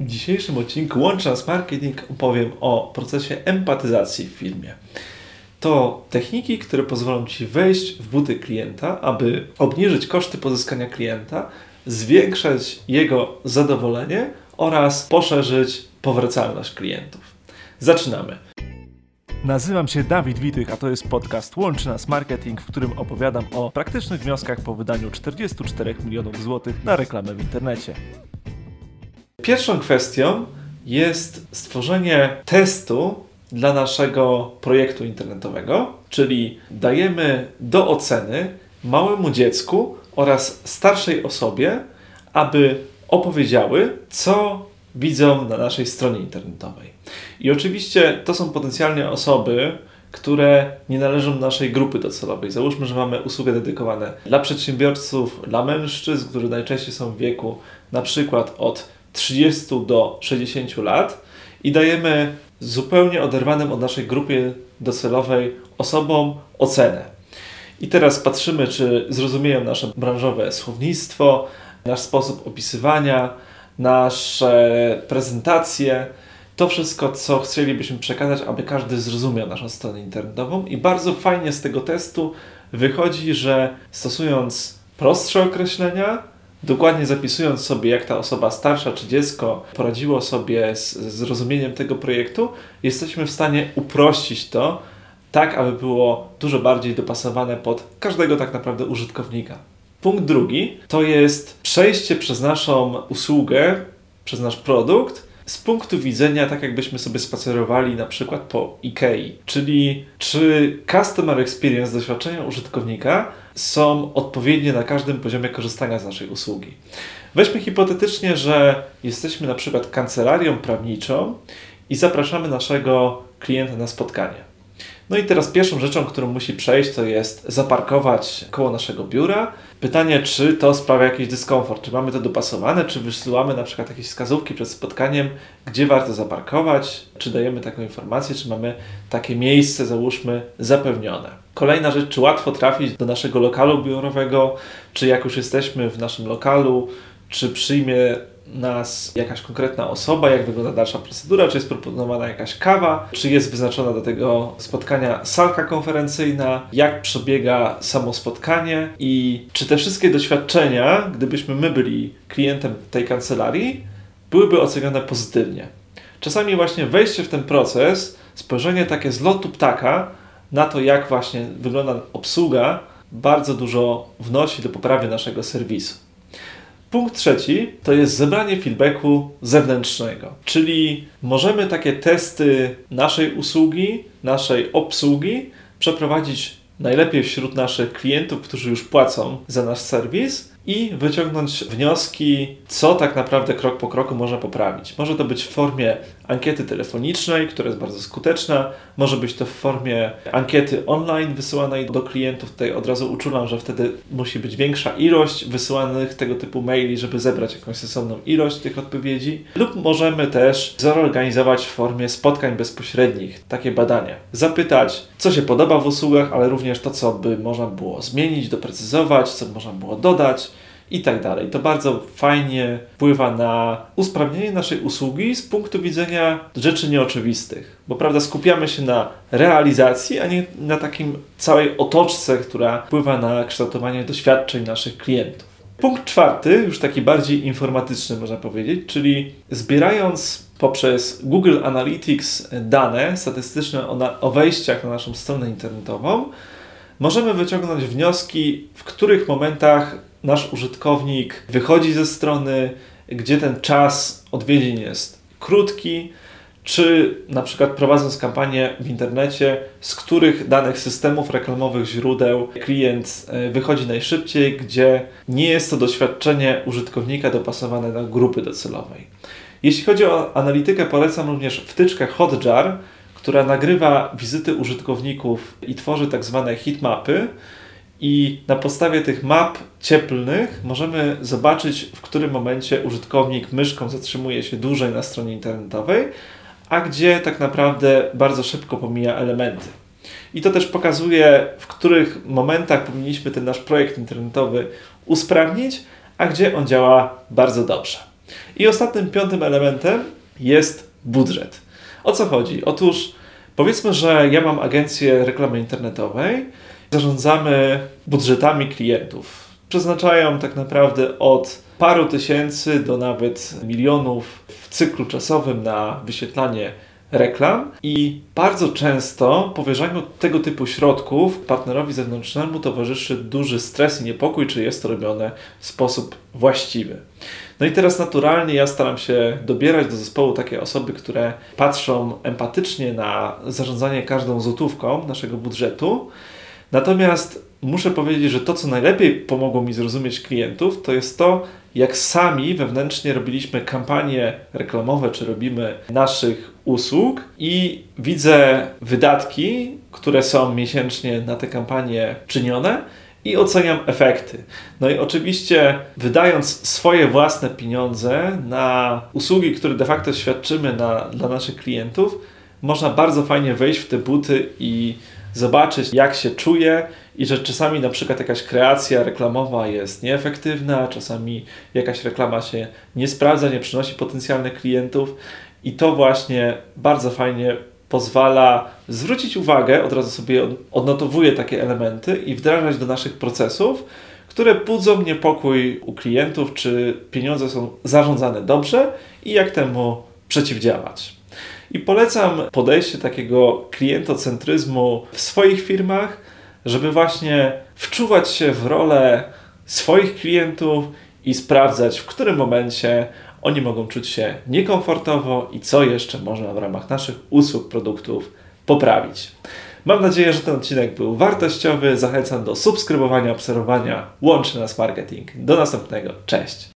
W dzisiejszym odcinku Łączy Nas Marketing opowiem o procesie empatyzacji w filmie. To techniki, które pozwolą Ci wejść w buty klienta, aby obniżyć koszty pozyskania klienta, zwiększać jego zadowolenie oraz poszerzyć powracalność klientów. Zaczynamy. Nazywam się Dawid Witych, a to jest podcast Łączy Nas Marketing, w którym opowiadam o praktycznych wnioskach po wydaniu 44 milionów złotych na reklamę w internecie. Pierwszą kwestią jest stworzenie testu dla naszego projektu internetowego, czyli dajemy do oceny małemu dziecku oraz starszej osobie, aby opowiedziały, co widzą na naszej stronie internetowej. I oczywiście to są potencjalnie osoby, które nie należą do naszej grupy docelowej. Załóżmy, że mamy usługę dedykowane dla przedsiębiorców, dla mężczyzn, którzy najczęściej są w wieku na przykład od 30 do 60 lat i dajemy zupełnie oderwanym od naszej grupy docelowej osobom ocenę. I teraz patrzymy, czy zrozumieją nasze branżowe słownictwo, nasz sposób opisywania, nasze prezentacje, to wszystko, co chcielibyśmy przekazać, aby każdy zrozumiał naszą stronę internetową. I bardzo fajnie z tego testu wychodzi, że stosując prostsze określenia, dokładnie zapisując sobie, jak ta osoba starsza czy dziecko poradziło sobie z zrozumieniem tego projektu, jesteśmy w stanie uprościć to tak, aby było dużo bardziej dopasowane pod każdego tak naprawdę użytkownika. Punkt drugi to jest przejście przez naszą usługę, przez nasz produkt z punktu widzenia, tak jakbyśmy sobie spacerowali na przykład po IKEA, czyli czy customer experience, doświadczenia użytkownika są odpowiednie na każdym poziomie korzystania z naszej usługi. Weźmy hipotetycznie, że jesteśmy na przykład kancelarią prawniczą i zapraszamy naszego klienta na spotkanie. No i teraz pierwszą rzeczą, którą musi przejść, to jest zaparkować koło naszego biura. Pytanie, czy to sprawia jakiś dyskomfort, czy mamy to dopasowane, czy wysyłamy na przykład jakieś wskazówki przed spotkaniem, gdzie warto zaparkować, czy dajemy taką informację, czy mamy takie miejsce, załóżmy, zapewnione. Kolejna rzecz, czy łatwo trafić do naszego lokalu biurowego, czy jak już jesteśmy w naszym lokalu, czy przyjmie nas jakaś konkretna osoba, jak wygląda dalsza procedura, czy jest proponowana jakaś kawa, czy jest wyznaczona do tego spotkania salka konferencyjna, jak przebiega samo spotkanie i czy te wszystkie doświadczenia, gdybyśmy my byli klientem tej kancelarii, byłyby ocenione pozytywnie. Czasami właśnie wejście w ten proces, spojrzenie takie z lotu ptaka na to, jak właśnie wygląda obsługa, bardzo dużo wnosi do poprawy naszego serwisu. Punkt trzeci to jest zebranie feedbacku zewnętrznego, czyli możemy takie testy naszej usługi, naszej obsługi przeprowadzić najlepiej wśród naszych klientów, którzy już płacą za nasz serwis i wyciągnąć wnioski, co tak naprawdę krok po kroku można poprawić. Może to być w formie ankiety telefonicznej, która jest bardzo skuteczna, może być to w formie ankiety online wysyłanej do klientów. Tutaj od razu uczulam, że wtedy musi być większa ilość wysyłanych tego typu maili, żeby zebrać jakąś sensowną ilość tych odpowiedzi. Lub możemy też zorganizować w formie spotkań bezpośrednich takie badania. Zapytać, co się podoba w usługach, ale również to, co by można było zmienić, doprecyzować, co można było dodać i tak dalej. To bardzo fajnie wpływa na usprawnienie naszej usługi z punktu widzenia rzeczy nieoczywistych, bo prawda skupiamy się na realizacji, a nie na takim całej otoczce, która wpływa na kształtowanie doświadczeń naszych klientów. Punkt czwarty, już taki bardziej informatyczny można powiedzieć, czyli zbierając poprzez Google Analytics dane statystyczne o, na, o wejściach na naszą stronę internetową, możemy wyciągnąć wnioski, w których momentach nasz użytkownik wychodzi ze strony, gdzie ten czas odwiedzin jest krótki, czy na przykład prowadząc kampanię w internecie, z których danych systemów reklamowych źródeł klient e, wychodzi najszybciej, gdzie nie jest to doświadczenie użytkownika dopasowane do grupy docelowej. Jeśli chodzi o analitykę, polecam również wtyczkę Hotjar, która nagrywa wizyty użytkowników i tworzy tak zwane heatmapy, i na podstawie tych map cieplnych możemy zobaczyć, w którym momencie użytkownik myszką zatrzymuje się dłużej na stronie internetowej, a gdzie tak naprawdę bardzo szybko pomija elementy. I to też pokazuje, w których momentach powinniśmy ten nasz projekt internetowy usprawnić, a gdzie on działa bardzo dobrze. I ostatnim, piątym elementem jest budżet. O co chodzi? Otóż powiedzmy, że ja mam agencję reklamy internetowej, zarządzamy budżetami klientów. Przeznaczają tak naprawdę od paru tysięcy do nawet milionów w cyklu czasowym na wyświetlanie reklam i bardzo często powierzaniu tego typu środków partnerowi zewnętrznemu towarzyszy duży stres i niepokój, czy jest to robione w sposób właściwy. No i teraz naturalnie ja staram się dobierać do zespołu takie osoby, które patrzą empatycznie na zarządzanie każdą złotówką naszego budżetu. Natomiast muszę powiedzieć, że to, co najlepiej pomogło mi zrozumieć klientów, to jest to, jak sami wewnętrznie robiliśmy kampanie reklamowe, czy robimy naszych usług i widzę wydatki, które są miesięcznie na te kampanie czynione i oceniam efekty. No i oczywiście, wydając swoje własne pieniądze na usługi, które de facto świadczymy na, dla naszych klientów, można bardzo fajnie wejść w te buty i zobaczyć, jak się czuje, i że czasami na przykład jakaś kreacja reklamowa jest nieefektywna, czasami jakaś reklama się nie sprawdza, nie przynosi potencjalnych klientów i to właśnie bardzo fajnie pozwala zwrócić uwagę, od razu sobie odnotowuję takie elementy i wdrażać do naszych procesów, które budzą niepokój u klientów, czy pieniądze są zarządzane dobrze i jak temu przeciwdziałać. I polecam podejście takiego klientocentryzmu w swoich firmach, żeby właśnie wczuwać się w rolę swoich klientów i sprawdzać, w którym momencie oni mogą czuć się niekomfortowo i co jeszcze można w ramach naszych usług, produktów poprawić. Mam nadzieję, że ten odcinek był wartościowy. Zachęcam do subskrybowania, obserwowania. Łączy nas marketing. Do następnego. Cześć.